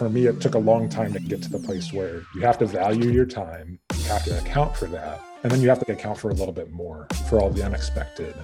for me, it took a long time to get to the place where you have to value your time, you have to account for that, and then you have to account for a little bit more for all the unexpected.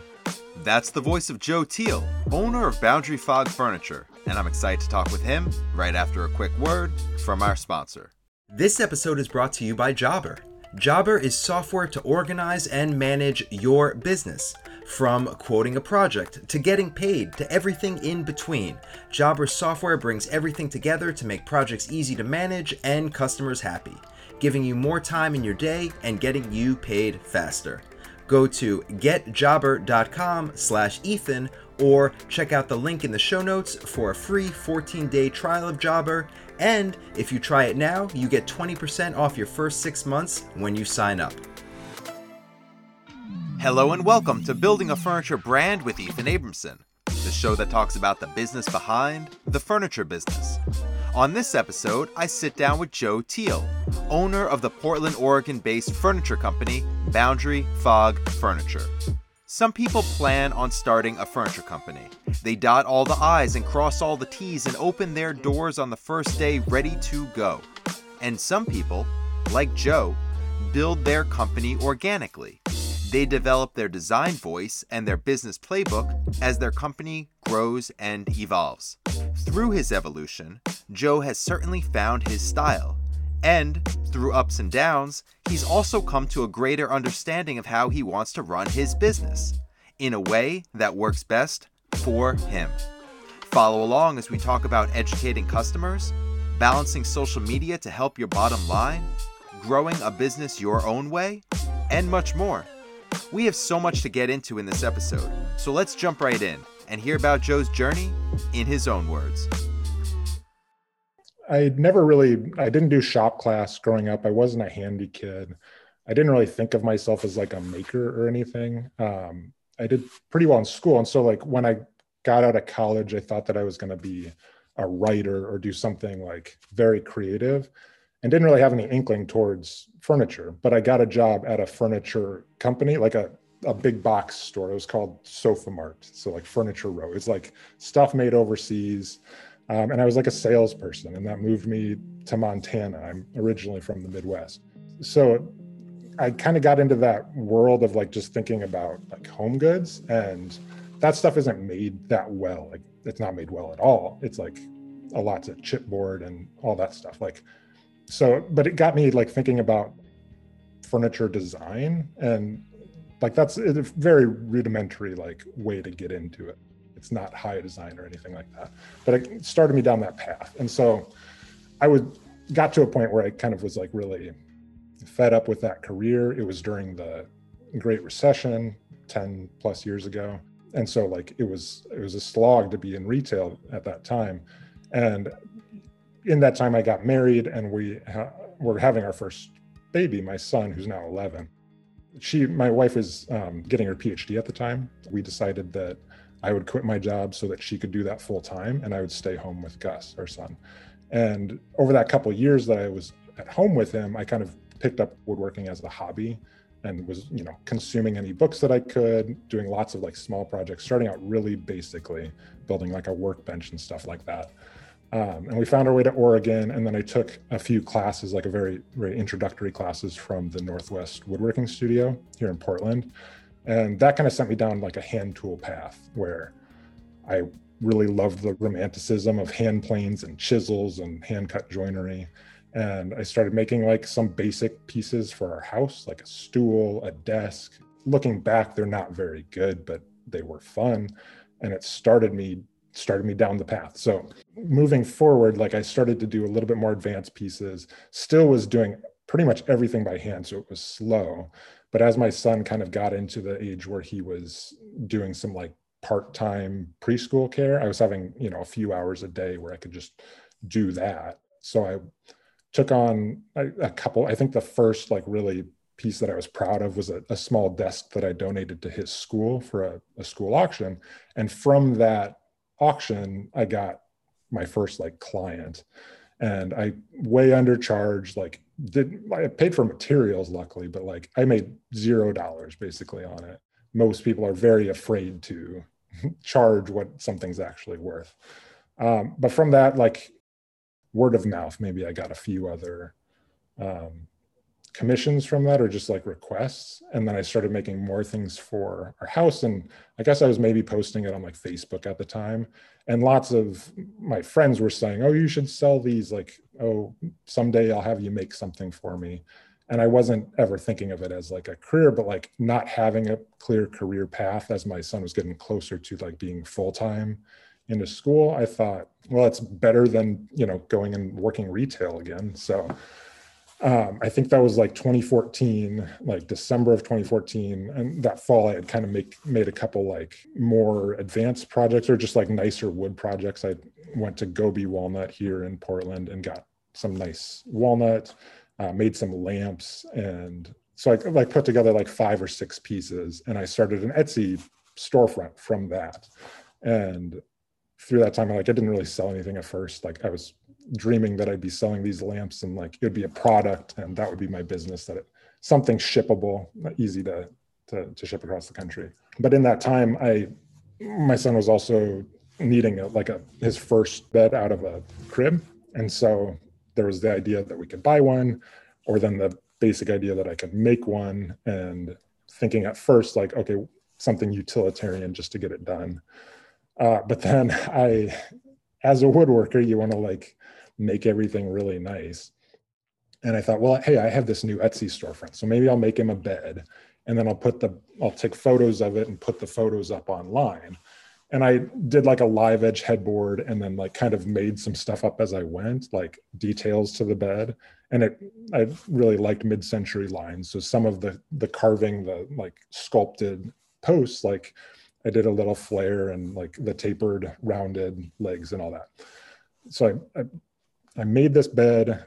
That's the voice of Joe Teal, owner of Boundary Fog Furniture, and I'm excited to talk with him right after a quick word from our sponsor. This episode is brought to you by Jobber. Jobber is software to organize and manage your business. From quoting a project to getting paid to everything in between, Jobber software brings everything together to make projects easy to manage and customers happy, giving you more time in your day and getting you paid faster. Go to getjobber.com slash Ethan or check out the link in the show notes for a free 14-day trial of Jobber. And if you try it now, you get 20% off your first six months when you sign up. Hello and welcome to Building a Furniture Brand with Ethan Abramson, the show that talks about the business behind the furniture business. On this episode, I sit down with Joe Teal, owner of the Portland, Oregon based furniture company Boundary Fog Furniture. Some people plan on starting a furniture company. They dot all the I's and cross all the T's and open their doors on the first day ready to go. And some people, like Joe, build their company organically they develop their design voice and their business playbook as their company grows and evolves. Through his evolution, Joe has certainly found his style. And through ups and downs, he's also come to a greater understanding of how he wants to run his business in a way that works best for him. Follow along as we talk about educating customers, balancing social media to help your bottom line, growing a business your own way, and much more. We have so much to get into in this episode, so let's jump right in and hear about Joe's journey in his own words. I never really, I didn't do shop class growing up. I wasn't a handy kid. I didn't really think of myself as like a maker or anything. Um, I did pretty well in school. And so, like, when I got out of college, I thought that I was going to be a writer or do something like very creative and didn't really have any inkling towards furniture. But I got a job at a furniture company, like a, a big box store. It was called Sofa Mart. So like furniture row. It's like stuff made overseas. Um, and I was like a salesperson, and that moved me to Montana. I'm originally from the Midwest. So I kind of got into that world of like just thinking about like home goods and that stuff isn't made that well. Like it's not made well at all. It's like a lot of chipboard and all that stuff. Like so but it got me like thinking about furniture design and like that's a very rudimentary like way to get into it. It's not high design or anything like that but it started me down that path. And so i would got to a point where i kind of was like really fed up with that career. It was during the great recession 10 plus years ago. And so like it was it was a slog to be in retail at that time. And in that time, I got married and we ha- were having our first baby, my son, who's now 11. She, my wife, is um, getting her PhD at the time. We decided that I would quit my job so that she could do that full time, and I would stay home with Gus, our son. And over that couple years that I was at home with him, I kind of picked up woodworking as a hobby and was you know consuming any books that i could doing lots of like small projects starting out really basically building like a workbench and stuff like that um, and we found our way to Oregon, and then I took a few classes, like a very, very introductory classes from the Northwest Woodworking Studio here in Portland. And that kind of sent me down like a hand tool path where I really loved the romanticism of hand planes and chisels and hand cut joinery. And I started making like some basic pieces for our house, like a stool, a desk. Looking back, they're not very good, but they were fun. And it started me started me down the path. So moving forward, like I started to do a little bit more advanced pieces, still was doing pretty much everything by hand. So it was slow. But as my son kind of got into the age where he was doing some like part-time preschool care, I was having, you know, a few hours a day where I could just do that. So I took on a, a couple, I think the first like really piece that I was proud of was a, a small desk that I donated to his school for a, a school auction. And from that auction, I got my first like client and I way undercharged, like did I paid for materials luckily, but like I made zero dollars basically on it. Most people are very afraid to charge what something's actually worth. Um, but from that, like word of mouth. Maybe I got a few other um, commissions from that or just like requests. And then I started making more things for our house. And I guess I was maybe posting it on like Facebook at the time. And lots of my friends were saying, oh, you should sell these. Like, oh, someday I'll have you make something for me. And I wasn't ever thinking of it as like a career, but like not having a clear career path as my son was getting closer to like being full time into school. I thought, well, it's better than, you know, going and working retail again. So um, I think that was like 2014, like December of 2014. And that fall, I had kind of make, made a couple like more advanced projects or just like nicer wood projects. I went to Goby Walnut here in Portland and got some nice walnut, uh, made some lamps. And so I like put together like five or six pieces and I started an Etsy storefront from that. And through that time, like I didn't really sell anything at first. Like I was dreaming that I'd be selling these lamps and like it would be a product and that would be my business that it something shippable, easy to, to, to ship across the country. But in that time, I my son was also needing a, like a his first bed out of a crib, and so there was the idea that we could buy one, or then the basic idea that I could make one, and thinking at first like okay something utilitarian just to get it done. Uh, but then I, as a woodworker, you want to like make everything really nice. And I thought, well, hey, I have this new Etsy storefront. So maybe I'll make him a bed and then I'll put the, I'll take photos of it and put the photos up online. And I did like a live edge headboard and then like kind of made some stuff up as I went, like details to the bed. And it, I really liked mid-century lines. So some of the, the carving, the like sculpted posts, like I did a little flare and like the tapered rounded legs and all that. So I, I I made this bed,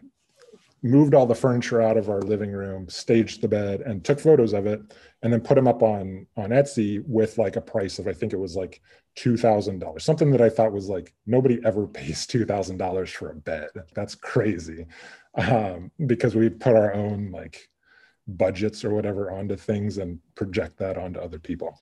moved all the furniture out of our living room, staged the bed, and took photos of it, and then put them up on on Etsy with like a price of I think it was like two thousand dollars, something that I thought was like nobody ever pays two thousand dollars for a bed. That's crazy, um, because we put our own like budgets or whatever onto things and project that onto other people.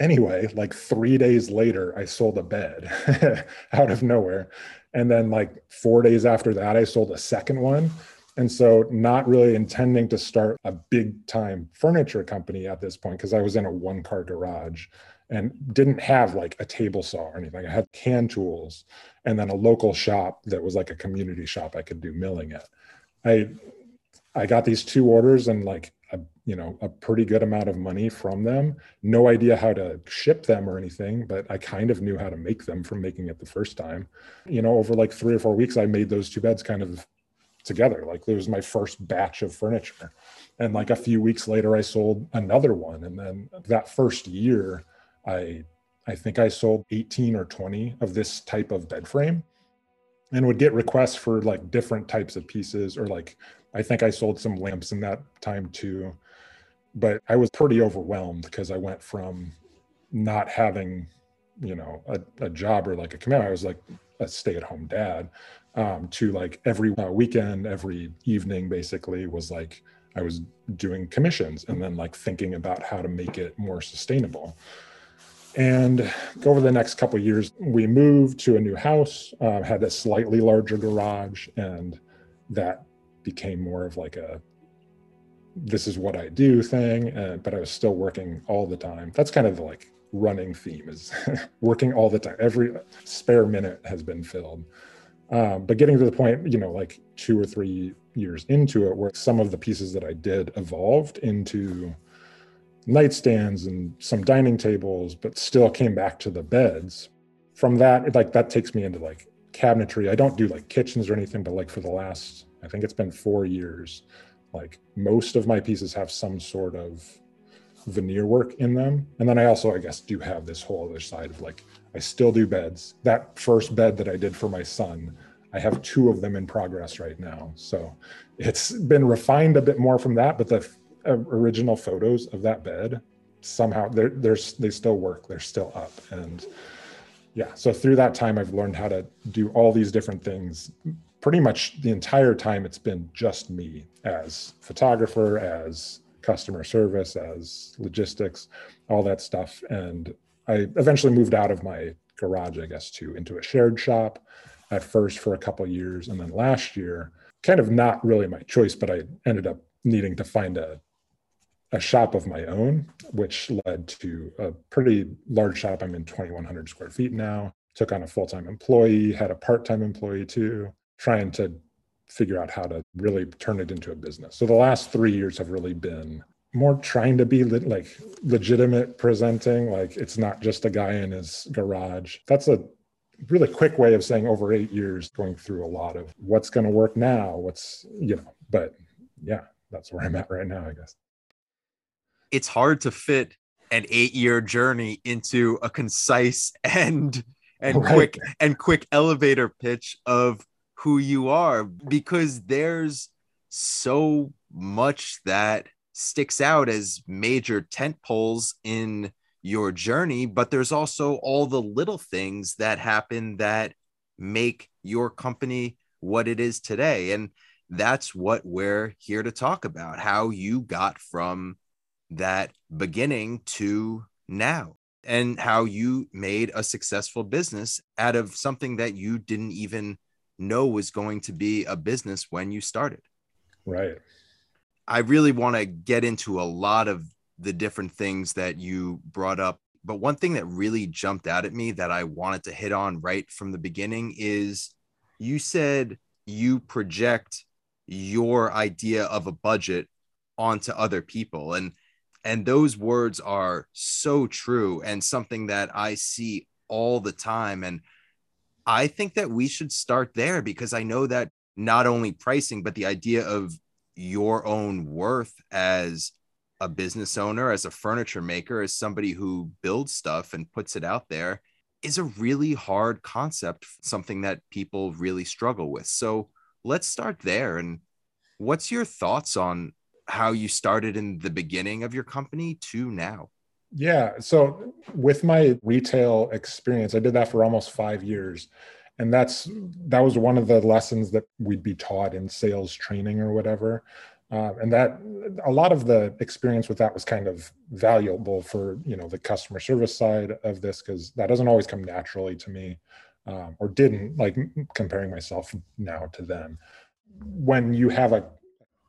Anyway, like three days later, I sold a bed out of nowhere and then like four days after that, I sold a second one. And so, not really intending to start a big time furniture company at this point, because I was in a one car garage and didn't have like a table saw or anything. I had hand tools and then a local shop that was like a community shop I could do milling at. I I got these two orders and like you know a pretty good amount of money from them. No idea how to ship them or anything but i kind of knew how to make them from making it the first time. You know over like three or four weeks i made those two beds kind of together. Like it was my first batch of furniture. And like a few weeks later i sold another one. And then that first year i i think i sold 18 or 20 of this type of bed frame and would get requests for like different types of pieces. Or like I think I sold some lamps in that time too. But I was pretty overwhelmed because I went from not having, you know, a, a job or like a command. I was like a stay at home dad um, to like every uh, weekend, every evening, basically was like I was doing commissions and then like thinking about how to make it more sustainable. And over the next couple years, we moved to a new house, uh, had a slightly larger garage, and that became more of like a this is what I do thing, uh, but I was still working all the time. That's kind of the like running theme is working all the time. Every spare minute has been filled. Um, but getting to the point, you know, like two or three years into it, where some of the pieces that I did evolved into nightstands and some dining tables, but still came back to the beds. From that, like that takes me into like cabinetry. I don't do like kitchens or anything, but like for the last I think it's been four years. Like most of my pieces have some sort of veneer work in them. And then I also, I guess, do have this whole other side of like, I still do beds. That first bed that I did for my son, I have two of them in progress right now. So it's been refined a bit more from that, but the uh, original photos of that bed somehow they're, they're they still work. They're still up. And yeah, so through that time, I've learned how to do all these different things pretty much the entire time it's been just me as photographer as customer service as logistics all that stuff and i eventually moved out of my garage i guess to into a shared shop at first for a couple years. And then last year, kind of not really my choice, but I ended up needing to find a a shop of my own, which led to a pretty large shop. I'm in 2,100 square feet now. Took on a full time employee, had a part time employee too, trying to figure out how to really turn it into a business. So the last three years have really been more trying to be le- like legitimate presenting, like it's not just a guy in his garage. That's a really quick way of saying over eight years going through a lot of what's going to work now, what's, you know, but yeah, that's where I'm at right now, I guess. It's hard to fit an eight year journey into a concise and and right. quick and quick elevator pitch of who you are because there's so much that sticks out as major tent poles in your journey, but there's also all the little things that happen that make your company what it is today. And that's what we're here to talk about how you got from that beginning to now and how you made a successful business out of something that you didn't even know was going to be a business when you started. Right. I really want to get into a lot of the different things that you brought up. But one thing that really jumped out at me that I wanted to hit on right from the beginning is you said you project your idea of a budget onto other people and and those words are so true and something that I see all the time and I think that we should start there because I know that not only pricing but the idea of your own worth as a business owner, as a furniture maker, as somebody who builds stuff and puts it out there is a really hard concept, something that people really struggle with. So let's start there. And what's your thoughts on how you started in the beginning of your company to now? Yeah. So with my retail experience, I did that for almost five years and that's that was one of the lessons that we'd be taught in sales training or whatever uh, and that a lot of the experience with that was kind of valuable for you know the customer service side of this because that doesn't always come naturally to me um, or didn't like comparing myself now to then when you have a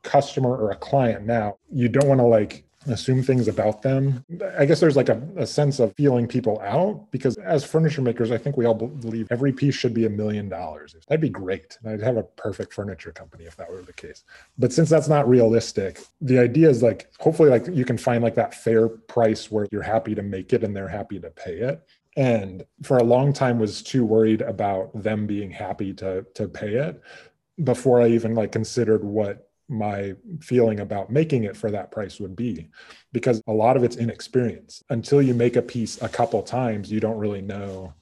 customer or a client now you don't want to like assume things about them. I guess there's like a, a, sense of feeling people out because as furniture makers, I think we all believe every piece should be a million dollars. That'd be great. I'd have a perfect furniture company if that were the case. But since that's not realistic, the idea is like hopefully like you can find like that fair price where you're happy to make it and they're happy to pay it. And for a long time was too worried about them being happy to to pay it before I even like considered what my feeling about making it for that price would be because a lot of it's inexperience. Until you make a piece a couple times you don't really know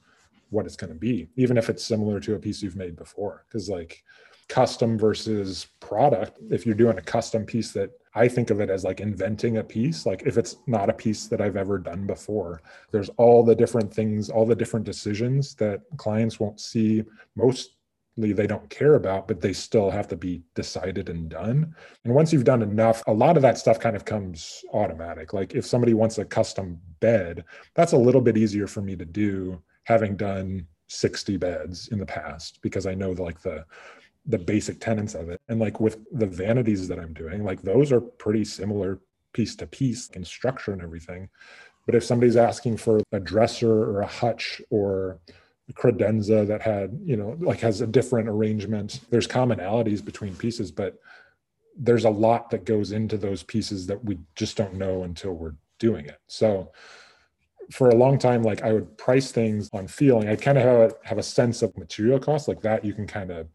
what it's going to be even if it's similar to a piece you've made before. Because like custom versus product if you're doing a custom piece that i think of it as like inventing a piece like if it's not a piece that i've ever done before there's all the different things all the different decisions that clients won't see most they don't care about, but they still have to be decided and done. And once you've done enough, a lot of that stuff kind of comes automatic. Like if somebody wants a custom bed, that's a little bit easier for me to do having done 60 beds in the past because I know the, like the the basic tenets of it. And like with the vanities that I'm doing, like those are pretty similar piece to piece in structure and everything. But if somebody's asking for a dresser or a hutch or credenza that had you know like has a different arrangement. There's commonalities between pieces but there's a lot that goes into those pieces that we just don't know until we're doing it. So for a long time like i would price things on feeling. I kind of have a, have a sense of material costs like that you can kind of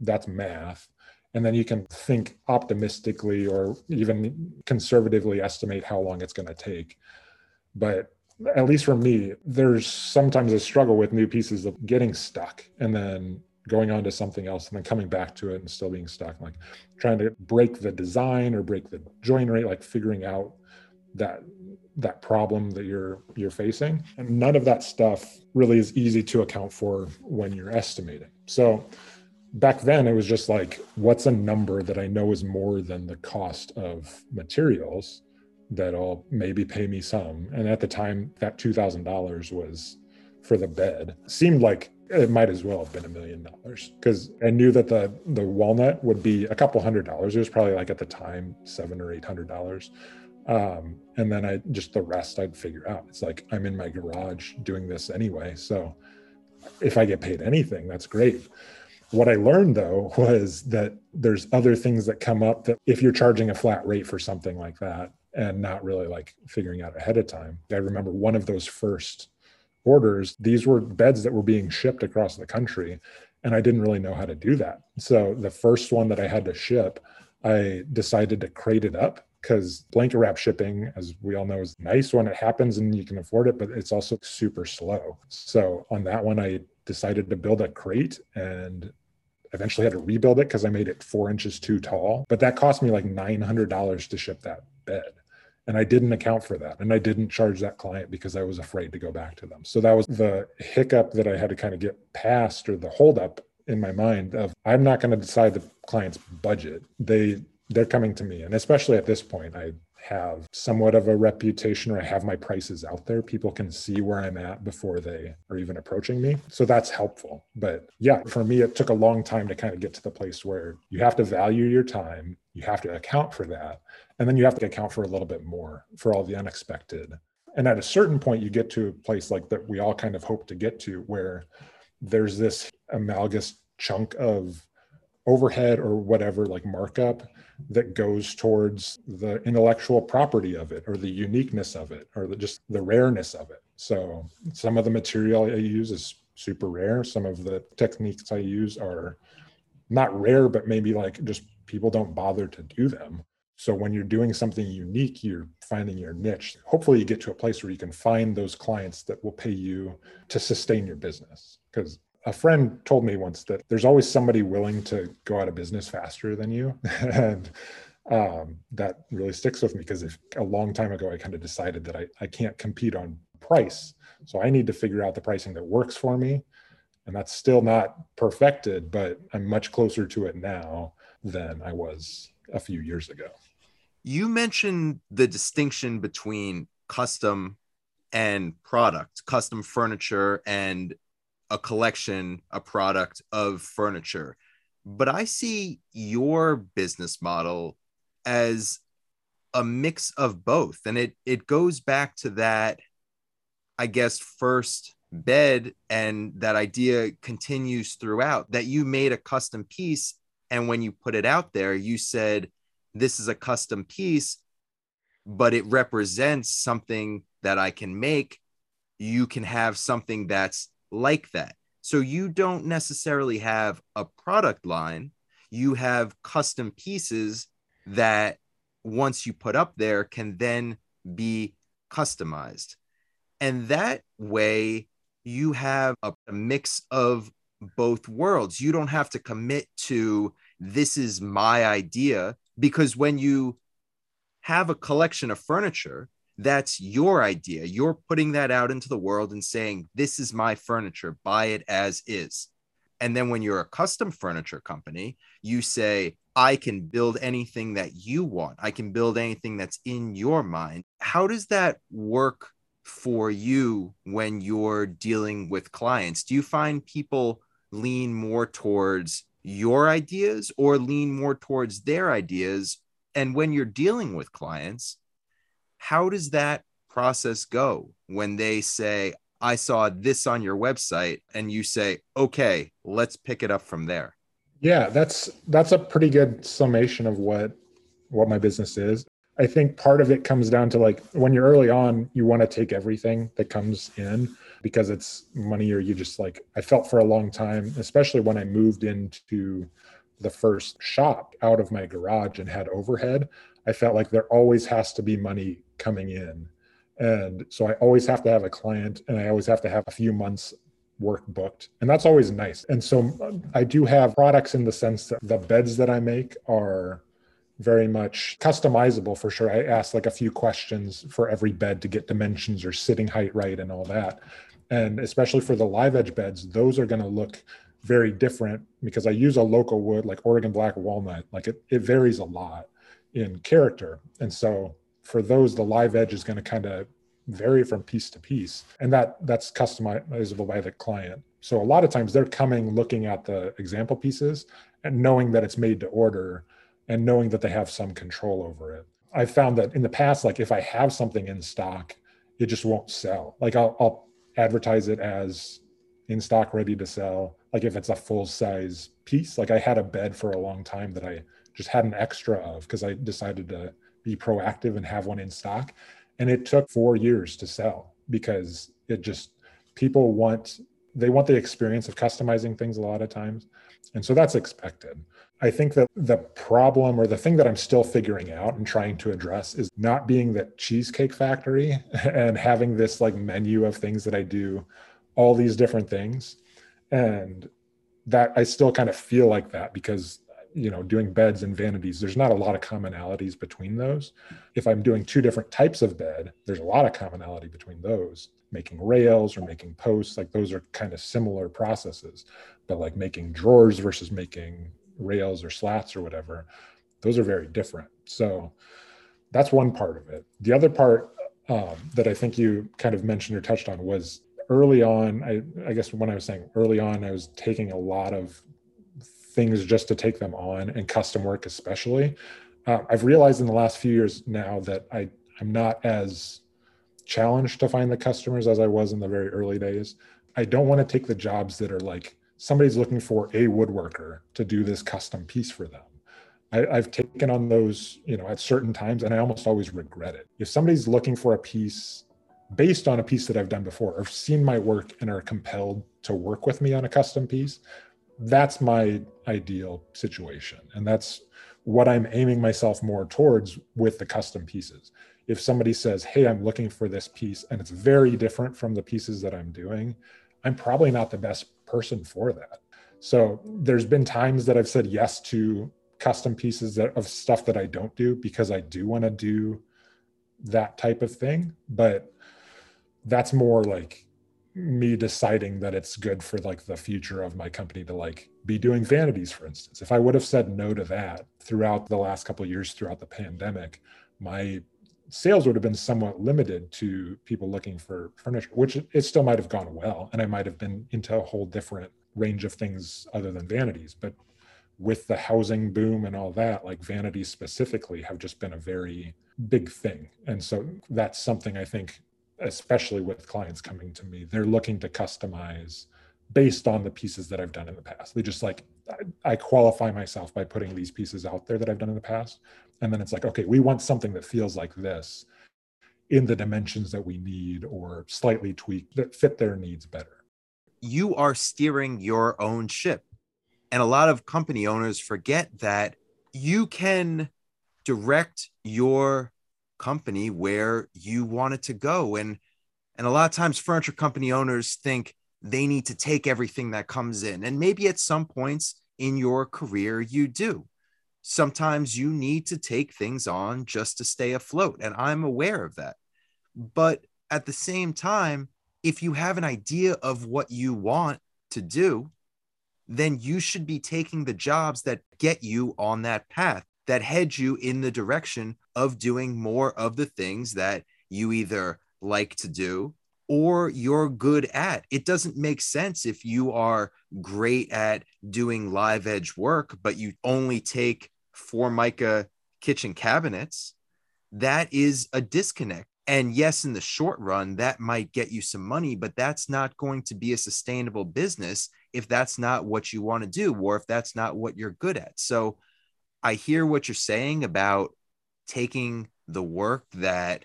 that's math. And then you can think optimistically or even conservatively estimate how long it's going to take. But at least for me, there's sometimes a struggle with new pieces of getting stuck and then going on to something else and then coming back to it and still being stuck. Like trying to break the design or break the joinery, like figuring out that that problem that you're you're facing. And none of that stuff really is easy to account for when you're estimating. So back then it was just like what's a number that I know is more than the cost of materials that'll maybe pay me some. And at the time, that $2,000 was for the bed. Seemed like it might as well have been a million dollars because I knew that the the walnut would be a couple hundred dollars. It was probably like at the time seven or eight hundred dollars. Um, and then I just the rest I'd figure out. It's like I'm in my garage doing this anyway. So if I get paid anything, that's great. What I learned though was that there's other things that come up that if you're charging a flat rate for something like that and not really like figuring out ahead of time. I remember one of those first orders, these were beds that were being shipped across the country and I didn't really know how to do that. So the first one that I had to ship, I decided to crate it up because blanket wrap shipping, as we all know, is nice when it happens and you can afford it, but it's also super slow. So on that one, I decided to build a crate and eventually had to rebuild it because I made it four inches too tall. But that cost me like $900 to ship that bed. And I didn't account for that. And I didn't charge that client because I was afraid to go back to them. So that was the hiccup that I had to kind of get past or the holdup in my mind of I'm not going to decide the client's budget. They they're coming to me. And especially at this point, I have somewhat of a reputation or I have my prices out there. People can see where I'm at before they are even approaching me. So that's helpful. But yeah, for me, it took a long time to kind of get to the place where you have to value your time, you have to account for that, and then you have to account for a little bit more for all the unexpected. And at a certain point, you get to a place like that we all kind of hope to get to where there's this amalgamous chunk of overhead or whatever like markup that goes towards the intellectual property of it or the uniqueness of it or the, just the rareness of it. So some of the material i use is super rare. Some of the techniques i use are not rare but maybe like just people don't bother to do them so when you're doing something unique you're finding your niche. Hopefully you get to a place where you can find those clients that will pay you to sustain your business. Because a friend told me once that there's always somebody willing to go out of business faster than you. And um, that really sticks with me because a long time ago i kind of decided that I, I can't compete on price. So i need to figure out the pricing that works for me. And that's still not perfected but i'm much closer to it now than i was a few years ago you mentioned the distinction between custom and product custom furniture and a collection, a product of furniture. But I see your business model as a mix of both. And it it goes back to that, I guess, first bed and that idea continues throughout that you made a custom piece. And when you put it out there, you said, This is a custom piece, but it represents something that I can make. You can have something that's like that. So you don't necessarily have a product line, you have custom pieces that once you put up there can then be customized. And that way you have a, mix of both worlds. You don't have to commit to this is my idea because when you have a collection of furniture, that's your idea. You're putting that out into the world and saying, This is my furniture, buy it as is. And then when you're a custom furniture company, you say, I can build anything that you want. I can build anything that's in your mind. How does that work for you when you're dealing with clients? Do you find people lean more towards your ideas or lean more towards their ideas? And when you're dealing with clients, how does that process go when they say, I saw this on your website, and you say, okay, let's pick it up from there? Yeah, that's that's a pretty good summation of what what my business is. I think part of it comes down to like when you're early on, you want to take everything that comes in because it's money or you just like I felt for a long time, especially when I moved into the first shop out of my garage and had overhead, I felt like there always has to be money coming in. And so I always have to have a client and I always have to have a few months work booked. And that's always nice. And so um, I do have products in the sense that the beds that I make are very much customizable for sure. I ask like a few questions for every bed to get dimensions or sitting height right and all that. And especially for the live edge beds, those are going to look very different because I use a local wood like Oregon black walnut. Like it, it varies a lot in character. And so for those, the live edge is going to kind of vary from piece to piece. And that that's customizable by the client. So a lot of times they're coming looking at the example pieces and knowing that it's made to order and knowing that they have some control over it. I've found that in the past, like if I have something in stock, it just won't sell. Like I'll, I'll advertise it as in stock, ready to sell. Like if it's a full size piece, like I had a bed for a long time that I just had an extra of because I decided to be proactive and have one in stock. And it took four years to sell because it just, people want, they want the experience of customizing things a lot of times. And so that's expected. I think that the problem or the thing that I'm still figuring out and trying to address is not being that cheesecake factory and having this like menu of things that I do, all these different things. And that I still kind of feel like that because you know doing beds and vanities there's not a lot of commonalities between those. If i'm doing two different types of bed there's a lot of commonality between those. Making rails or making posts like those are kind of similar processes. But like making drawers versus making rails or slats or whatever those are very different. So that's one part of it. The other part um, that i think you kind of mentioned or touched on was early on I, I guess when i was saying early on i was taking a lot of things just to take them on and custom work especially. Uh, i've realized in the last few years now that i i'm not as challenged to find the customers as i was in the very early days. I don't want to take the jobs that are like somebody's looking for a woodworker to do this custom piece for them I, i've taken on those you know at certain times and i almost always regret it if somebody's looking for a piece based on a piece that I've done before or seen my work and are compelled to work with me on a custom piece, that's my ideal situation. And that's what I'm aiming myself more towards with the custom pieces. If somebody says, Hey, I'm looking for this piece and it's very different from the pieces that I'm doing, I'm probably not the best person for that. So there's been times that I've said yes to custom pieces that, of stuff that I don't do because I do want to do that type of thing. But that's more like me deciding that it's good for like the future of my company to like be doing vanities for instance if i would have said no to that throughout the last couple years throughout the pandemic my sales would have been somewhat limited to people looking for furniture which it still might have gone well and i might have been into a whole different range of things other than vanities but with the housing boom and all that like vanities specifically have just been a very big thing and so that's something i think especially with clients coming to me, they're looking to customize based on the pieces that I've done in the past. They just like, I, qualify myself by putting these pieces out there that I've done in the past. And then it's like, okay, we want something that feels like this in the dimensions that we need or slightly tweaked that fit their needs better. You are steering your own ship. And a lot of company owners forget that you can direct your company where you want it to go and and a lot of times furniture company owners think they need to take everything that comes in and maybe at some points in your career you do sometimes you need to take things on just to stay afloat and i'm aware of that but at the same time if you have an idea of what you want to do then you should be taking the jobs that get you on that path that head you in the direction of doing more of the things that you either like to do or you're good at. It doesn't make sense if you are great at doing live edge work, but you only take Formica kitchen cabinets. That is a disconnect. And yes, in the short run, that might get you some money, but that's not going to be a sustainable business if that's not what you want to do or if that's not what you're good at. So I hear what you're saying about taking the work that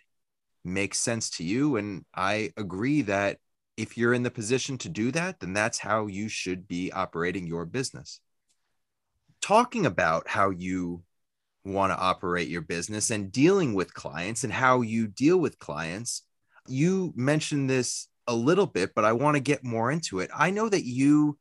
makes sense to you. And I agree that if you're in the position to do that, then that's how you should be operating your business. Talking about how you want to operate your business and dealing with clients and how you deal with clients, you mentioned this a little bit, but I want to get more into it. I know that you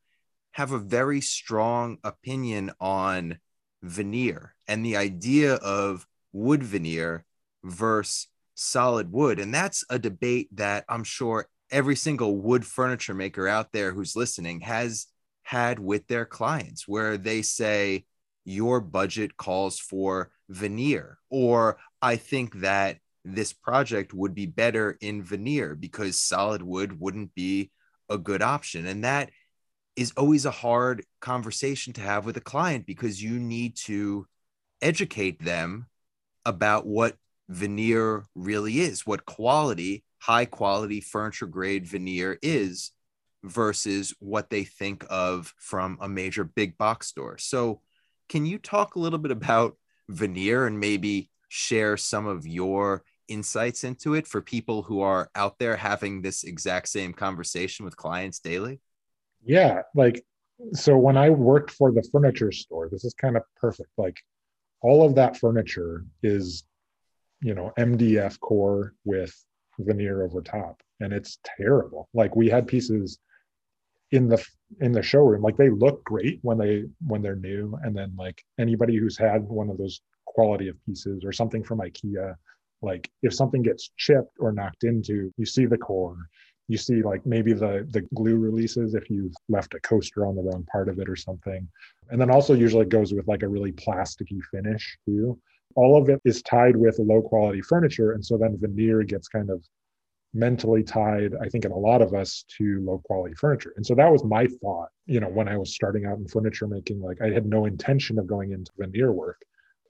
have a very strong opinion on veneer and the idea of wood veneer versus solid wood. And that's a debate that I'm sure every single wood furniture maker out there who's listening has had with their clients, where they say, Your budget calls for veneer, or I think that this project would be better in veneer because solid wood wouldn't be a good option. And that is always a hard conversation to have with a client because you need to educate them about what veneer really is, what quality, high quality furniture grade veneer is versus what they think of from a major big box store. So, can you talk a little bit about veneer and maybe share some of your insights into it for people who are out there having this exact same conversation with clients daily? Yeah, like so when I worked for the furniture store, this is kind of perfect. Like all of that furniture is, you know, MDF core with veneer over top, and it's terrible. Like we had pieces in the in the showroom, like they look great when they when they're new, and then like anybody who's had one of those quality of pieces or something from IKEA, like if something gets chipped or knocked into, you see the core. You see like maybe the the glue releases if you've left a coaster on the wrong part of it or something. And then also usually goes with like a really plasticky finish too. All of it is tied with low quality furniture. And so then veneer gets kind of mentally tied i think in a lot of us to low quality furniture and so that was my thought you know when i was starting out in furniture making like i had no intention of going into veneer work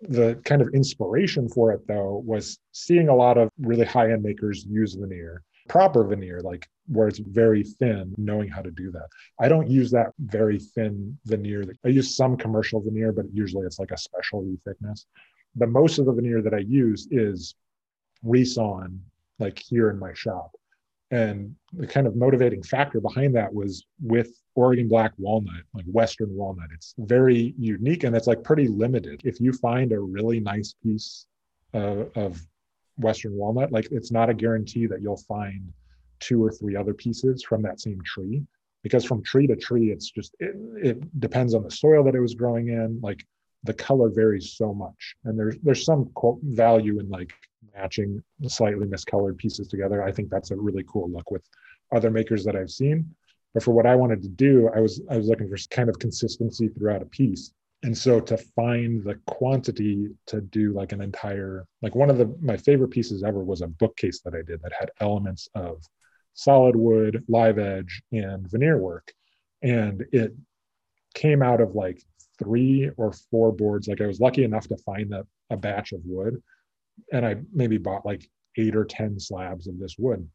the kind of inspiration for it though was seeing a lot of really high end makers use veneer proper veneer, like where it's very thin, knowing how to do that. I don't use that very thin veneer. I use some commercial veneer, but usually it's like a specialty thickness. But most of the veneer that I use is resawn, like here in my shop. And the kind of motivating factor behind that was with Oregon black walnut, like Western walnut. It's very unique and it's like pretty limited. If you find a really nice piece of Western walnut, like it's not a guarantee that you'll find two or three other pieces from that same tree because from tree to tree, it's just, it, it depends on the soil that it was growing in. Like the color varies so much. And there's, there's some value in like matching slightly miscolored pieces together. I think that's a really cool look with other makers that I've seen. But for what I wanted to do, I was I was looking for kind of consistency throughout a piece and so to find the quantity to do like an entire like one of the my favorite pieces ever was a bookcase that i did that had elements of solid wood live edge and veneer work and it came out of like three or four boards like i was lucky enough to find a, a batch of wood and i maybe bought like eight or ten slabs of this wood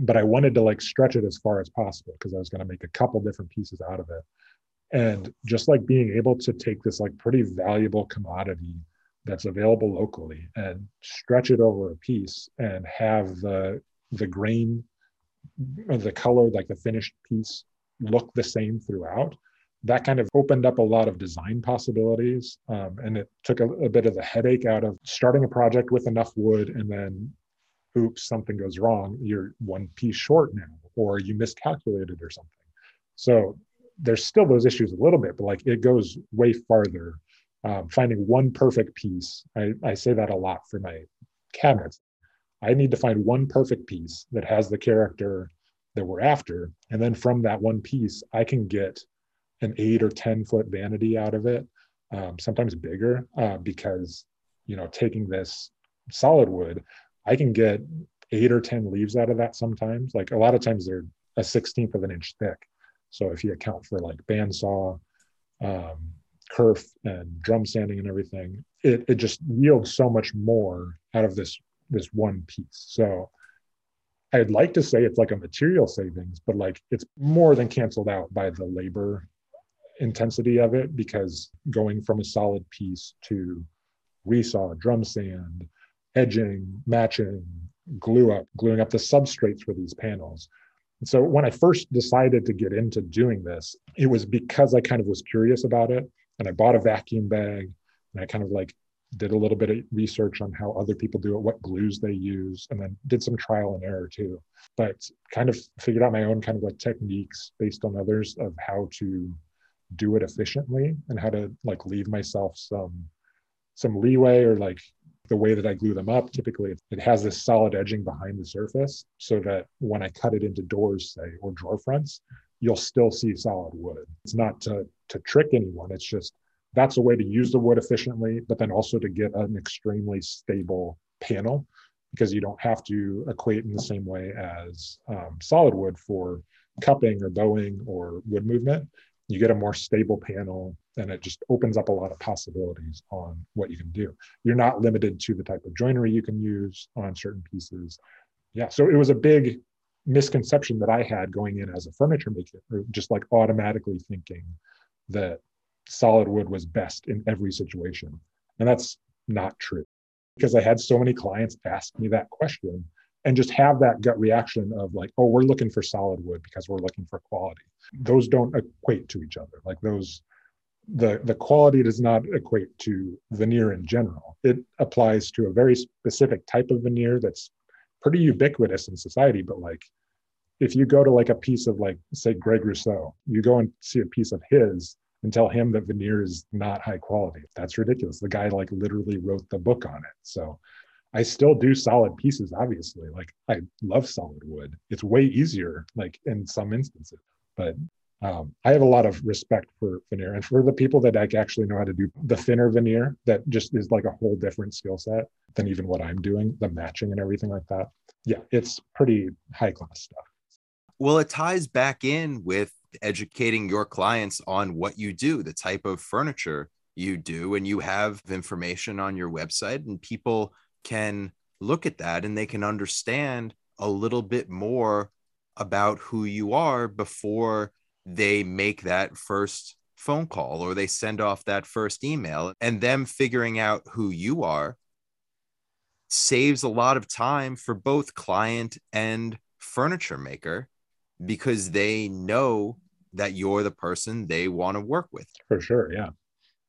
but i wanted to like stretch it as far as possible because i was going to make a couple different pieces out of it. And just like being able to take this like pretty valuable commodity that's available locally and stretch it over a piece and have the the grain the color like the finished piece look the same throughout that kind of opened up a lot of design possibilities um, and it took a, a bit of the headache out of starting a project with enough wood and then oops something goes wrong you're one piece short now or you miscalculated or something so there's still those issues a little bit, but like it goes way farther. Um, finding one perfect piece, I, I say that a lot for my cabinets. I need to find one perfect piece that has the character that we're after. And then from that one piece, I can get an eight or 10 foot vanity out of it, um, sometimes bigger, uh, because, you know, taking this solid wood, I can get eight or 10 leaves out of that sometimes. Like a lot of times they're a 16th of an inch thick. So if you account for like bandsaw, um, kerf, and drum sanding and everything, it, it just yields so much more out of this this one piece. So I'd like to say it's like a material savings, but like it's more than canceled out by the labor intensity of it because going from a solid piece to resaw, drum sand, edging, matching, glue up, gluing up the substrates for these panels, so when I first decided to get into doing this, it was because I kind of was curious about it. And I bought a vacuum bag and I kind of like did a little bit of research on how other people do it, what glues they use, and then did some trial and error too. But kind of figured out my own kind of like techniques based on others of how to do it efficiently and how to like leave myself some some leeway or like the way that I glue them up, typically it has this solid edging behind the surface so that when I cut it into doors, say, or drawer fronts, you'll still see solid wood. It's not to, to trick anyone. It's just that's a way to use the wood efficiently, but then also to get an extremely stable panel because you don't have to equate in the same way as um, solid wood for cupping or bowing or wood movement, you get a more stable panel and it just opens up a lot of possibilities on what you can do. You're not limited to the type of joinery you can use on certain pieces. Yeah, so it was a big misconception that I had going in as a furniture maker, or just like automatically thinking that solid wood was best in every situation. And that's not true because I had so many clients ask me that question and just have that gut reaction of like, oh, we're looking for solid wood because we're looking for quality. Those don't equate to each other. Like those, the the quality does not equate to veneer in general. It applies to a very specific type of veneer that's pretty ubiquitous in society. But like, if you go to like a piece of like, say, Greg Rousseau, you go and see a piece of his and tell him that veneer is not high quality. That's ridiculous. The guy like literally wrote the book on it. So I still do solid pieces, obviously. Like I love solid wood. It's way easier, like in some instances. But um, I have a lot of respect for veneer and for the people that like actually know how to do the thinner veneer that just is like a whole different skill set than even what I'm doing, the matching and everything like that. Yeah, it's pretty high class stuff. Well, it ties back in with educating your clients on what you do, the type of furniture you do, and you have information on your website, and people can look at that and they can understand a little bit more about who you are before they make that first phone call or they send off that first email and them figuring out who you are saves a lot of time for both client and furniture maker because they know that you're the person they want to work with. For sure. Yeah.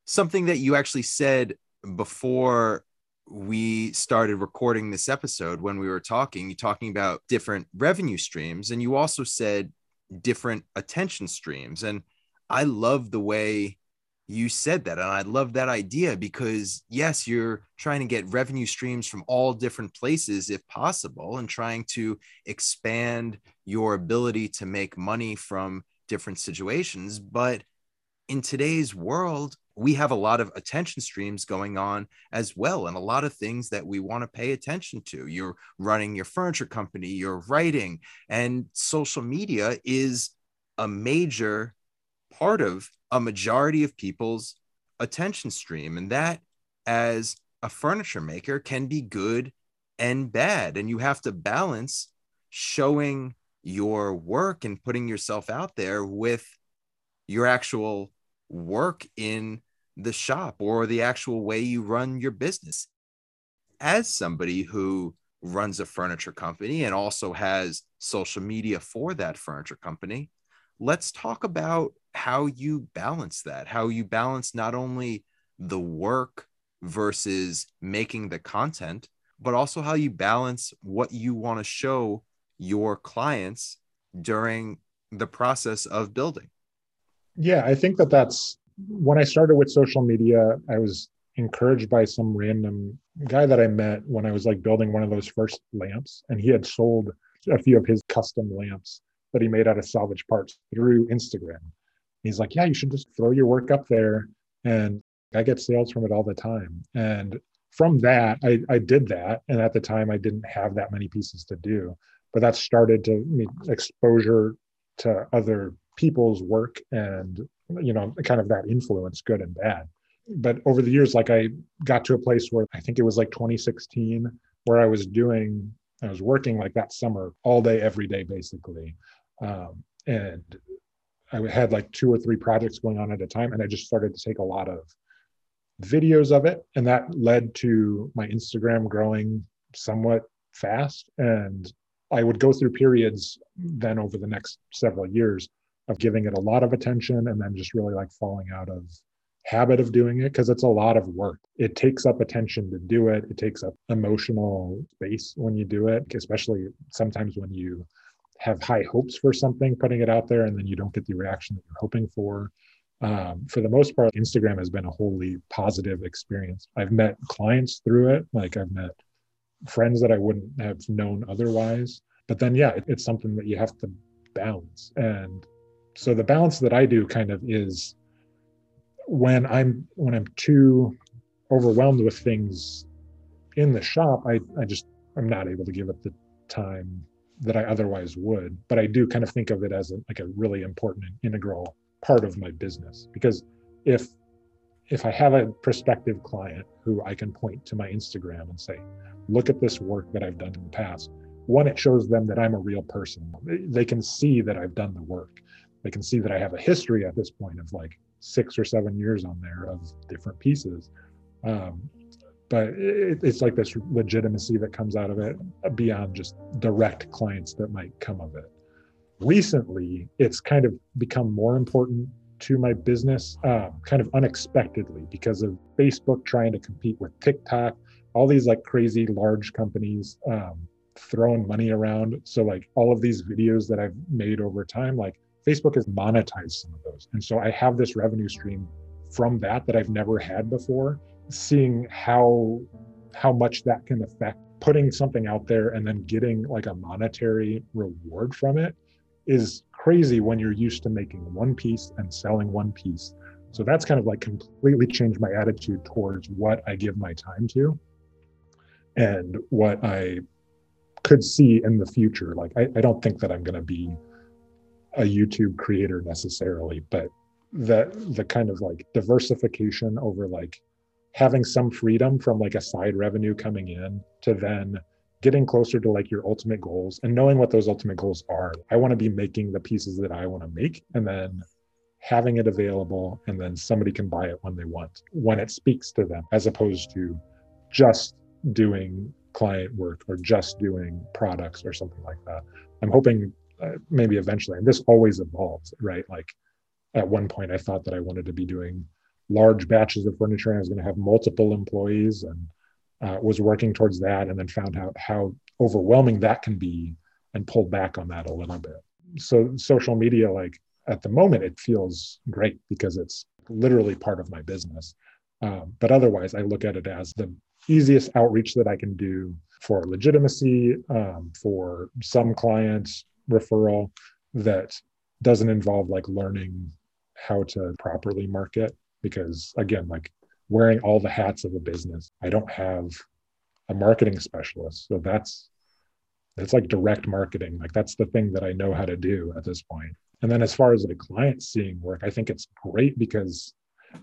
Something that you actually said before we started recording this episode when we were talking, you talking about different revenue streams, and you also said different attention streams. And I love the way you said that. And I love that idea because, yes, you're trying to get revenue streams from all different places if possible, and trying to expand your ability to make money from different situations. But in today's world, we have a lot of attention streams going on as well and a lot of things that we want to pay attention to. You're running your furniture company you're writing and social media is a major part of a majority of people's attention stream and that as a furniture maker can be good and bad and you have to balance showing your work and putting yourself out there with your actual work in the shop or the actual way you run your business. As somebody who runs a furniture company and also has social media for that furniture company, let's talk about how you balance that, how you balance not only the work versus making the content, but also how you balance what you want to show your clients during the process of building. Yeah, I think that that's when I started with social media, I was encouraged by some random guy that I met when I was like building one of those first lamps. And he had sold a few of his custom lamps that he made out of salvage parts through Instagram. He's like, Yeah, you should just throw your work up there. And I get sales from it all the time. And from that, I, I did that. And at the time, I didn't have that many pieces to do. But that started to me exposure to other people's work and you know kind of that influence good and bad. But over the years like i got to a place where i think it was like 2016 where i was doing i was working like that summer all day every day basically. Um, and i had like two or three projects going on at a time and i just started to take a lot of videos of it. And that led to my instagram growing somewhat fast. And i would go through periods then over the next several years of giving it a lot of attention and then just really like falling out of habit of doing it because it's a lot of work. It takes up attention to do it. It takes up emotional space when you do it, especially sometimes when you have high hopes for something, putting it out there, and then you don't get the reaction that you're hoping for. Um, for the most part, Instagram has been a wholly positive experience. I've met clients through it, like I've met friends that I wouldn't have known otherwise. But then, yeah, it, it's something that you have to balance. And so the balance that I do kind of is when I'm when I'm too overwhelmed with things in the shop, I, I just I'm not able to give it the time that I otherwise would. But I do kind of think of it as a, like a really important and integral part of my business because if if I have a prospective client who I can point to my Instagram and say, look at this work that I've done in the past, one, it shows them that I'm a real person. They can see that I've done the work. They can see that I have a history at this point of like six or seven years on there of different pieces. Um, but it, it's like this legitimacy that comes out of it beyond just direct clients that might come of it. Recently, it's kind of become more important to my business, um, kind of unexpectedly, because of Facebook trying to compete with TikTok, all these like crazy large companies um, throwing money around. So, like all of these videos that I've made over time, like Facebook has monetized some of those. And so I have this revenue stream from that that I've never had before seeing how how much that can affect putting something out there and then getting like a monetary reward from it is crazy when you're used to making one piece and selling one piece. So that's kind of like completely changed my attitude towards what I give my time to and what I could see in the future. Like, I, I don't think that I'm going to be a YouTube creator necessarily, but the the kind of like diversification over like having some freedom from like a side revenue coming in to then getting closer to like your ultimate goals and knowing what those ultimate goals are. I want to be making the pieces that I want to make and then having it available and then somebody can buy it when they want, when it speaks to them, as opposed to just doing client work or just doing products or something like that. I'm hoping uh, maybe eventually, and this always evolves, right? Like at one point, I thought that I wanted to be doing large batches of furniture and I was going to have multiple employees and uh, was working towards that and then found out how overwhelming that can be and pulled back on that a little bit. So social media, like at the moment, it feels great because it's literally part of my business. Um, but otherwise, I look at it as the easiest outreach that I can do for legitimacy, um, for some clients referral that doesn't involve like learning how to properly market because again like wearing all the hats of a business i don't have a marketing specialist. So that's that's like direct marketing. Like that's the thing that i know how to do at this point. And then as far as the clients seeing work i think it's great because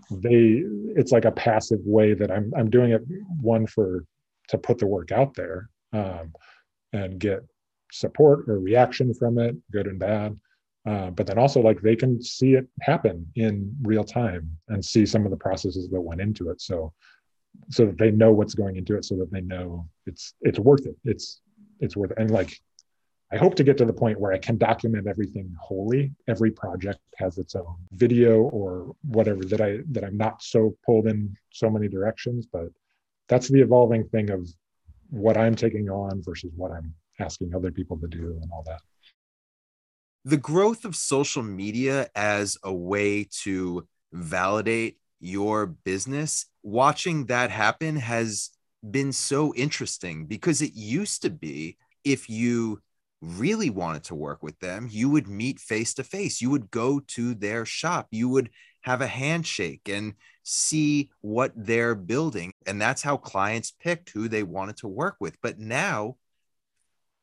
they it's like a passive way that i'm i'm doing it one for to put the work out there um, and get support or reaction from it good and bad. Uh, but then also like they can see it happen in real time and see some of the processes that went into it. So so that they know what's going into it so that they know it's it's worth it. It's it's worth it. And like i hope to get to the point where i can document everything wholly. Every project has its own video or whatever that i that i'm not so pulled in so many directions but that's the evolving thing of what i'm taking on versus what i'm asking other people to do and all that the growth of social media as a way to validate your business, watching that happen has been so interesting because it used to be if you really wanted to work with them, you would meet face to face. You would go to their shop. You would have a handshake and see what they're building. And that's how clients picked who they wanted to work with. But now,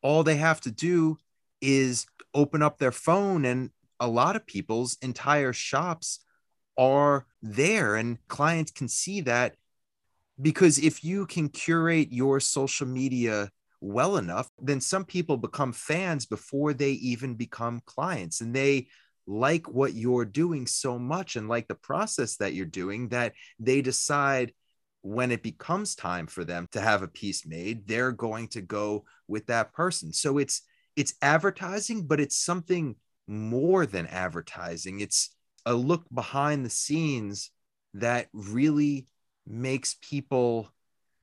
all they have to do is open up their phone and a lot of people's entire shops are there and clients can see that. Because if you can curate your social media well enough then some people become fans before they even become clients and they like what you're doing so much and like the process that you're doing that they decide when it becomes time for them to have a piece made they're going to go with that person so it's it's advertising, but it's something more than advertising. It's a look behind the scenes that really makes people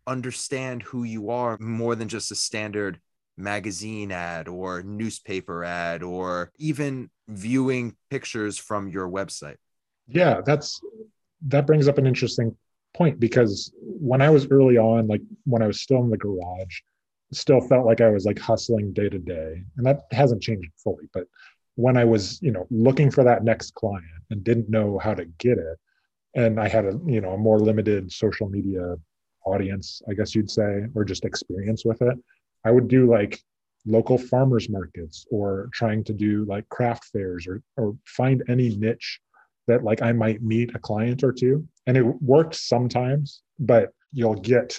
understand who you are more than just a standard magazine ad or newspaper ad or even viewing pictures from your website. Yeah, that's that brings up an interesting point because when I was early on, like when I was still in the garage, still felt like I was like hustling day to day. And that hasn't changed fully. But when I was, you know, looking for that next client and didn't know how to get it, and I had a, you know, a more limited social media audience, I guess you'd say, or just experience with it, I would do like local farmers markets or trying to do like craft fairs or or find any niche that like I might meet a client or two. And it works sometimes, but you'll get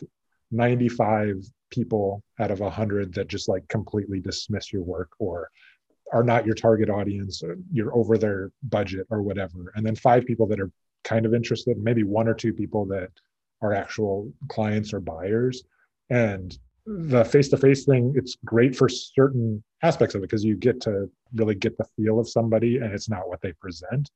95 people out of 100 that just like completely dismiss your work or are not your target audience or you're over their budget or whatever. And then five people that are kind of interested maybe one or two people that are actual clients or buyers. And the face-to-face thing it's great for certain aspects of it because you get to really get the feel of somebody and it's not what they present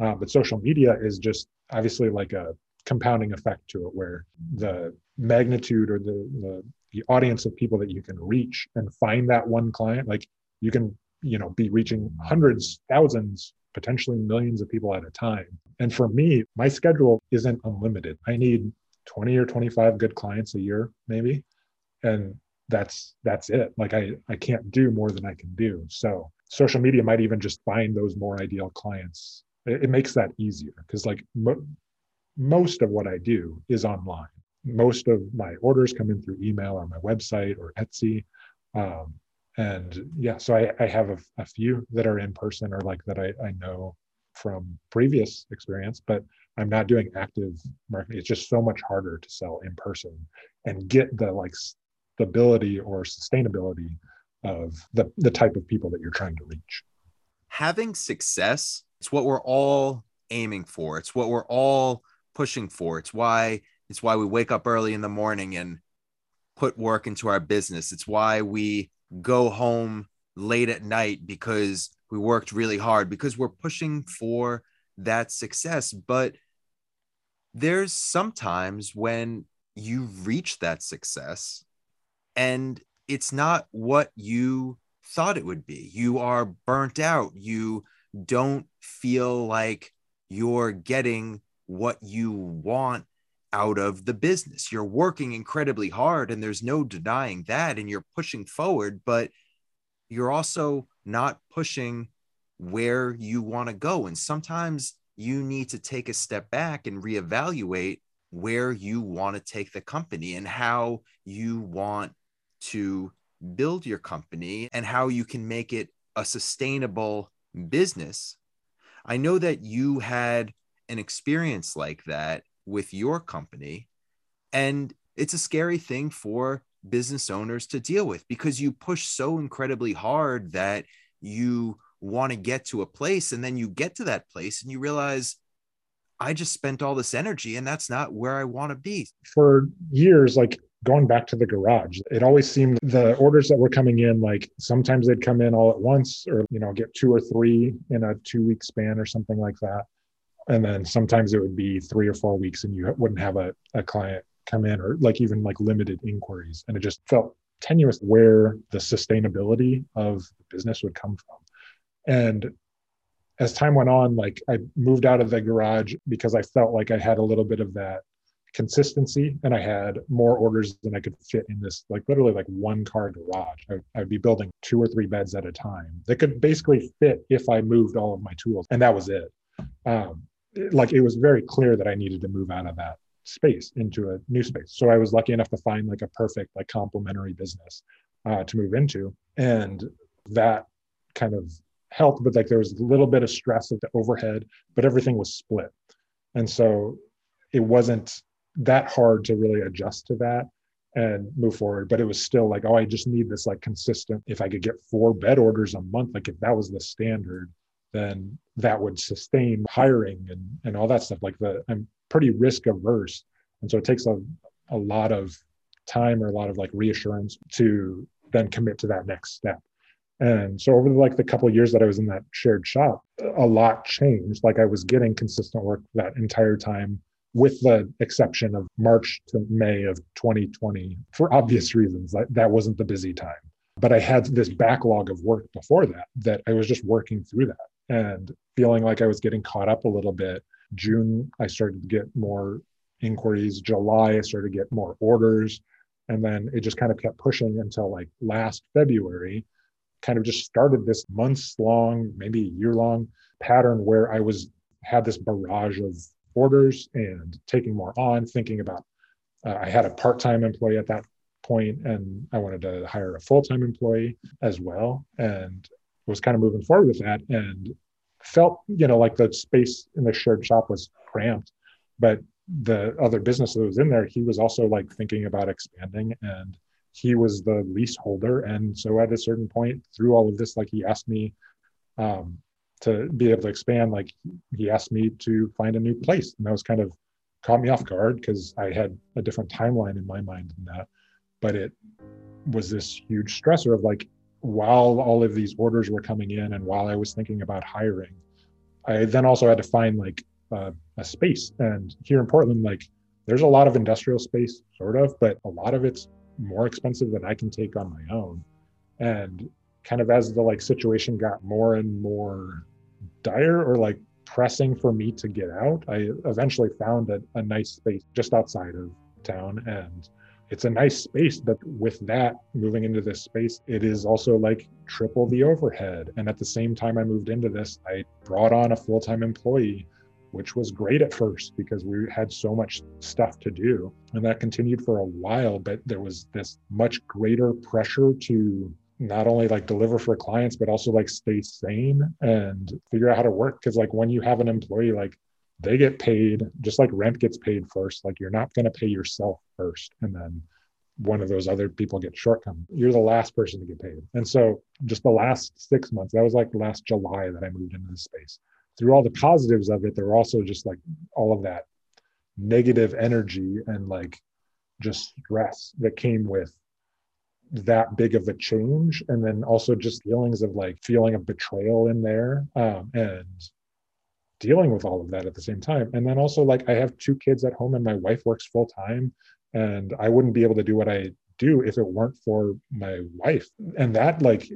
uh, but social media is just obviously like a compounding effect to it where the magnitude or the, the the audience of people that you can reach and find that one client like you can you know be reaching hundreds thousands potentially millions of people at a time. And for me my schedule isn't unlimited. I need 20 or 25 good clients a year maybe. And that's that's it. Like i i can't do more than i can do. So social media might even just find those more ideal clients it, it makes that easier because like mo- most of what i do is online. Most of my orders come in through email or my website or etsy um, and yeah so i, I have a, a, few that are in person or like that I, I know from previous experience but i'm not doing active marketing. It's just so much harder to sell in person and get the like stability or sustainability of the, the type of people that you're trying to reach. Having success it's what we're all aiming for it's what we're all pushing for it's why it's why we wake up early in the morning and put work into our business it's why we go home late at night because we worked really hard because we're pushing for that success. But there's sometimes when you reach that success and it's not what you thought it would be. You are burnt out. You don't feel like you're getting what you want out of the business. You're working incredibly hard, and there's no denying that. And you're pushing forward, but you're also not pushing where you want to go. And sometimes you need to take a step back and reevaluate where you want to take the company and how you want to build your company and how you can make it a sustainable business. I know that you had an experience like that with your company. And it's a scary thing for business owners to deal with because you push so incredibly hard that you want to get to a place and then you get to that place and you realize I just spent all this energy and that's not where I want to be. For years, like going back to the garage, it always seemed the orders that were coming in, like sometimes they'd come in all at once or, you know, get two or three in a two week span or something like that. And then sometimes it would be three or four weeks and you wouldn't have a, a client come in or like even like limited inquiries. And it just felt tenuous where the sustainability of the business would come from. And as time went on like i moved out of the garage because i felt like i had a little bit of that consistency and i had more orders than i could fit in this like literally like one car garage I, i'd be building two or three beds at a time that could basically fit if i moved all of my tools and that was it um, like it was very clear that I needed to move out of that space into a new space. So I was lucky enough to find like a perfect like complementary business uh, to move into, and that kind of helped. But like there was a little bit of stress at the overhead, but everything was split, and so it wasn't that hard to really adjust to that and move forward but it was still like oh i just need this like consistent if i could get four bed orders a month like if that was the standard then that would sustain hiring and, and all that stuff. Like the I'm pretty risk averse. And so it takes a, a lot of time or a lot of like reassurance to then commit to that next step. And so over the, like the couple years that I was in that shared shop, a lot changed. Like I was getting consistent work that entire time, with the exception of March to May of 2020, for obvious reasons. That, that wasn't the busy time. But I had this backlog of work before that, that I was just working through that and feeling like I was getting caught up a little bit. June, I started to get more inquiries. July, I started to get more orders. And then it just kind of kept pushing until like last February, kind of just started this months long, maybe year long pattern where I was had this barrage of orders and taking more on, thinking about uh, I had a part time employee at that point and I wanted to hire a full-time employee as well and was kind of moving forward with that and felt you know like the space in the shared shop was cramped but the other business that was in there he was also like thinking about expanding and he was the leaseholder and so at a certain point through all of this like he asked me um, to be able to expand like he asked me to find a new place and that was kind of caught me off guard because i had a different timeline in my mind than that but it was this huge stressor of like while all of these orders were coming in and while I was thinking about hiring, I then also had to find like uh, a space. And here in Portland, like there's a lot of industrial space, sort of, but a lot of it's more expensive than I can take on my own. And kind of as the like situation got more and more dire or like pressing for me to get out, I eventually found a, a nice space just outside of town and it's a nice space but with that moving into this space it is also like triple the overhead. And at the same time i moved into this i brought on a full-time employee which was great at first because we had so much stuff to do and that continued for a while but there was this much greater pressure to not only like deliver for clients but also like stay sane and figure out how to work. Because like when you have an employee like they get paid just like rent gets paid first like you're not going to pay yourself first and then one of those other people get shortcoming you're the last person to get paid. And so just the last six months that was like last july that i moved into this space. Through all the positives of it there were also just like all of that negative energy and like just stress that came with that big of a change and then also just feelings of like feeling of betrayal in there um, and dealing with all of that at the same time. And then also like I have two kids at home and my wife works full time and I wouldn't be able to do what I do if it weren't for my wife. And that like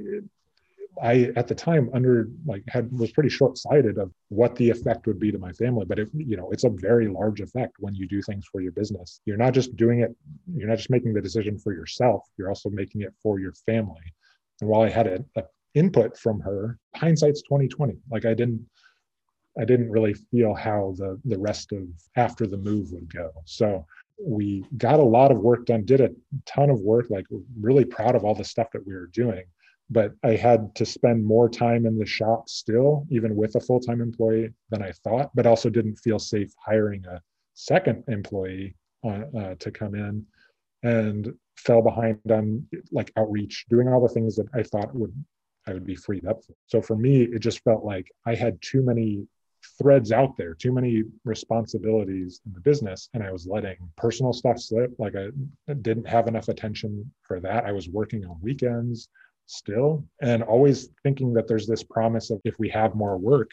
I at the time under like had was pretty short-sighted of what the effect would be to my family. But it, you know, it's a very large effect when you do things for your business. You're not just doing it, you're not just making the decision for yourself, you're also making it for your family. And while I had a, a input from her, hindsight's 2020. Like I didn't I didn't really feel how the the rest of after the move would go. So we got a lot of work done, did a ton of work, like really proud of all the stuff that we were doing. But I had to spend more time in the shop still, even with a full time employee than I thought, but also didn't feel safe hiring a second employee on, uh, to come in and fell behind on like outreach, doing all the things that I thought would I would be freed up for. So for me, it just felt like I had too many threads out there, too many responsibilities in the business, and I was letting personal stuff slip. Like I didn't have enough attention for that. I was working on weekends still, and always thinking that there's this promise of if we have more work,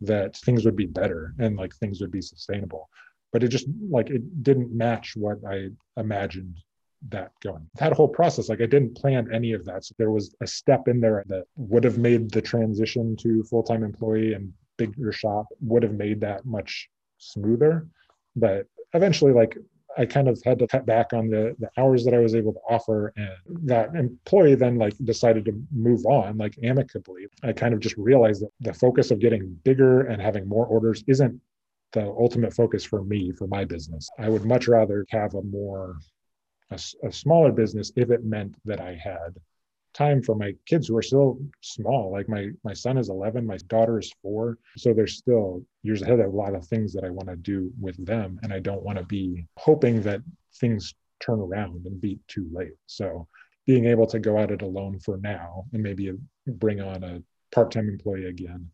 that things would be better and like things would be sustainable. But it just like it didn't match what I imagined that going. That whole process, like I didn't plan any of that. So there was a step in there that would have made the transition to full time employee and bigger shop would have made that much smoother. But eventually, like I kind of had to cut back on the the hours that I was able to offer, and that employee then like decided to move on like amicably. I kind of just realized that the focus of getting bigger and having more orders isn't the ultimate focus for me for my business. I would much rather have a more a, a smaller business if it meant that I had time for my kids who are still small. Like my my son is 11, my daughter is four, so there's still years ahead of a lot of things that I want to do with them, and I don't want to be hoping that things turn around and be too late. So being able to go at it alone for now and maybe bring on a part-time employee again,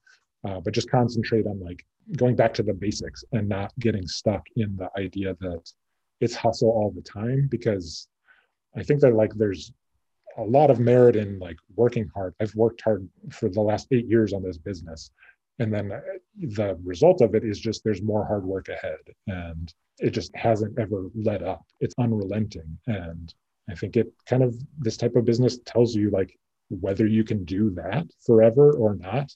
uh, but just concentrate on like going back to the basics and not getting stuck in the idea that it's hustle all the time because I think that like there's a lot of merit in like working hard. I've worked hard for the last eight years on this business. And then uh, the result of it is just there's more hard work ahead. And it just hasn't ever let up. It's unrelenting. And I think it kind of, this type of business tells you like whether you can do that forever or not.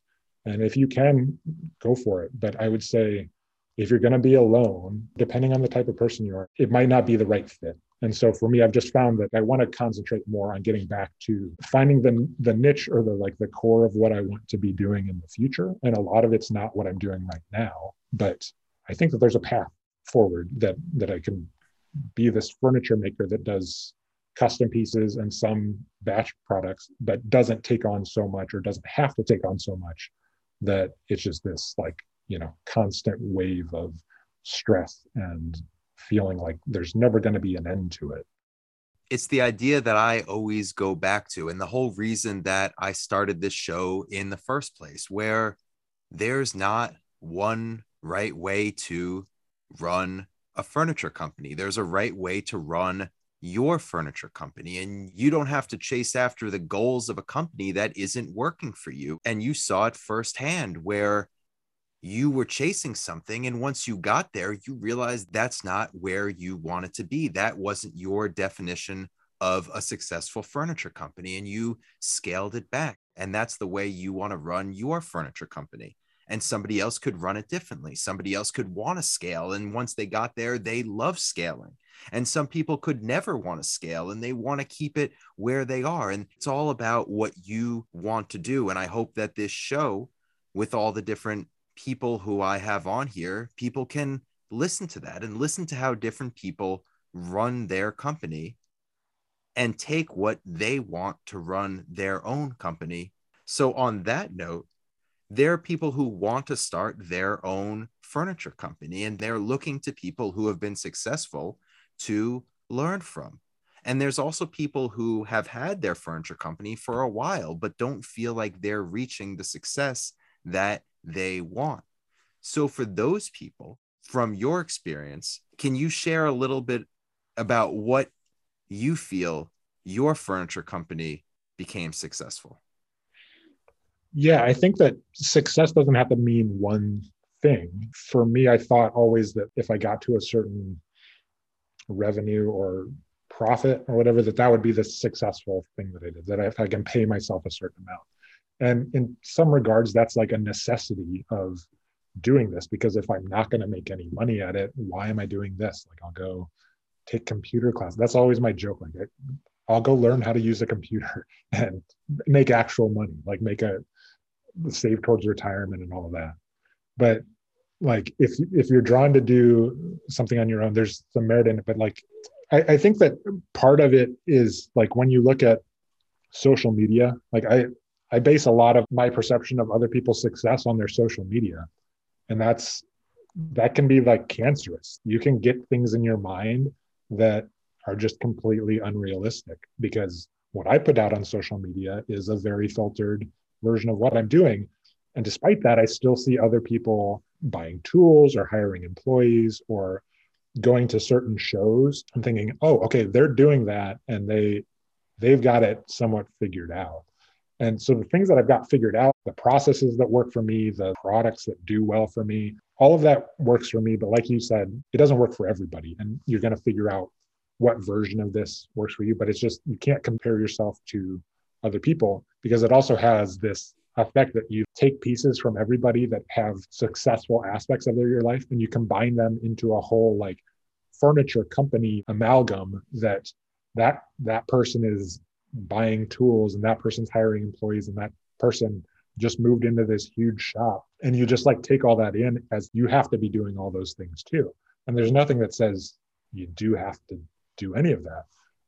And if you can, go for it. But I would say if you're going to be alone, depending on the type of person you are, it might not be the right fit. And so for me, I've just found that I want to concentrate more on getting back to finding the, the niche or the like the core of what I want to be doing in the future. And a lot of it's not what I'm doing right now, but I think that there's a path forward that that I can be this furniture maker that does custom pieces and some batch products, but doesn't take on so much or doesn't have to take on so much that it's just this like, you know, constant wave of stress and feeling like there's never going to be an end to it. It's the idea that I always go back to, and the whole reason that I started this show in the first place, where there's not one right way to run a furniture company. There's a right way to run your furniture company and you don't have to chase after the goals of a company that isn't working for you and you saw it firsthand where you were chasing something and once you got there you realized that's not where you wanted to be that wasn't your definition of a successful furniture company and you scaled it back and that's the way you want to run your furniture company and somebody else could run it differently. Somebody else could want to scale. And once they got there, they love scaling. And some people could never want to scale and they want to keep it where they are. And it's all about what you want to do. And I hope that this show, with all the different people who I have on here, people can listen to that and listen to how different people run their company and take what they want to run their own company. So, on that note, there are people who want to start their own furniture company and they're looking to people who have been successful to learn from. And there's also people who have had their furniture company for a while, but don't feel like they're reaching the success that they want. So, for those people, from your experience, can you share a little bit about what you feel your furniture company became successful? yeah i think that success doesn't have to mean one thing for me i thought always that if i got to a certain revenue or profit or whatever that that would be the successful thing that i did that if i can pay myself a certain amount and in some regards that's like a necessity of doing this because if i'm not going to make any money at it why am i doing this like i'll go take computer class that's always my joke like I'll go learn how to use a computer and make actual money, like make a save towards retirement and all of that. But like if if you're drawn to do something on your own, there's some merit in it. But like I, I think that part of it is like when you look at social media, like I I base a lot of my perception of other people's success on their social media. And that's that can be like cancerous. You can get things in your mind that are just completely unrealistic because what I put out on social media is a very filtered version of what I'm doing. And despite that, I still see other people buying tools or hiring employees or going to certain shows and thinking, oh, okay, they're doing that and they they've got it somewhat figured out. And so the things that I've got figured out, the processes that work for me, the products that do well for me, all of that works for me. But like you said, it doesn't work for everybody. And you're going to figure out what version of this works for you. But it's just, you can't compare yourself to other people because it also has this effect that you take pieces from everybody that have successful aspects of their your life and you combine them into a whole like furniture company amalgam that that that person is buying tools and that person's hiring employees and that person just moved into this huge shop and you just like take all that in as you have to be doing all those things too and there's nothing that says you do have to do any of that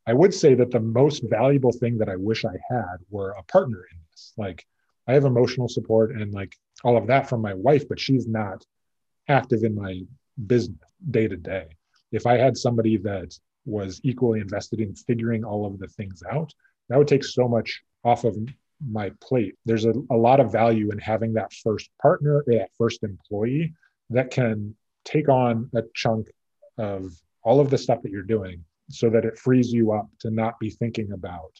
I would say that the most valuable thing that I wish I had were a partner in this. Like I have emotional support and like all of that from my wife, but she's not active in my business day to day. If I had somebody that was equally invested in figuring all of the things out, that would take so much off of my plate. There's a, a lot of value in having that first partner or that first employee that can take on a chunk of all of the stuff that you're doing so that it frees you up to not be thinking about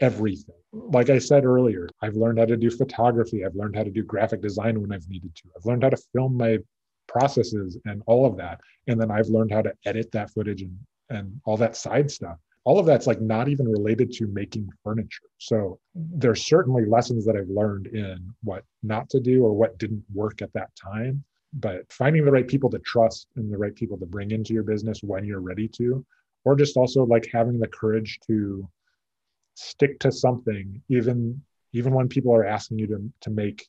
everything. Like I said earlier, I've learned how to do photography. I've learned how to do graphic design when I've needed to. I've learned how to film my processes and all of that. And then I've learned how to edit that footage and, and all that side stuff. All of that's like not even related to making furniture. So mm-hmm. there's certainly lessons that I've learned in what not to do or what didn't work at that time. But finding the right people to trust and the right people to bring into your business when you're ready to or just also like having the courage to stick to something even even when people are asking you to, to make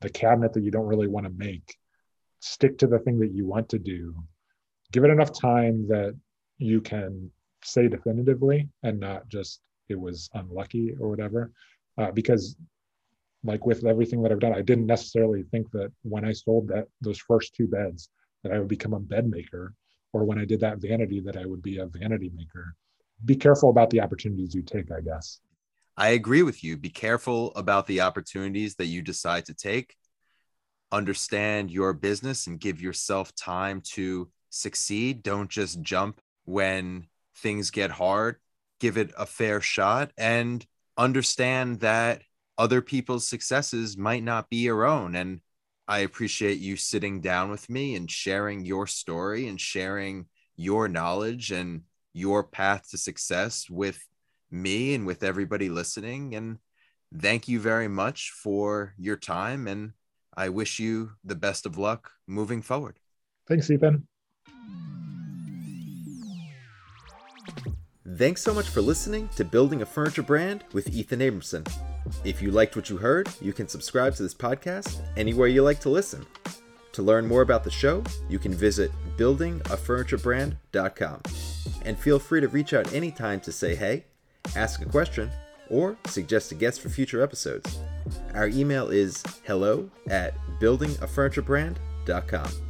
the cabinet that you don't really want to make stick to the thing that you want to do give it enough time that you can say definitively and not just it was unlucky or whatever. Uh, because like with everything that I've done, I didn't necessarily think that when I sold that those first two beds that I would become a bed maker, or when I did that vanity that I would be a vanity maker. Be careful about the opportunities you take, I guess. I agree with you. Be careful about the opportunities that you decide to take. Understand your business and give yourself time to succeed. Don't just jump when things get hard. Give it a fair shot and understand that other people's successes might not be your own. And I appreciate you sitting down with me and sharing your story and sharing your knowledge and your path to success with me and with everybody listening. And thank you very much for your time. And I wish you the best of luck moving forward. Thanks, Ethan. Thanks so much for listening to Building a Furniture Brand with Ethan Abramson. If you liked what you heard, you can subscribe to this podcast anywhere you like to listen. To learn more about the show, you can visit buildingafurniturebrand.com. And feel free to reach out anytime to say hey ask a question, or suggest a guest for future episodes. Our email is hello at buildingafurniturebrand.com.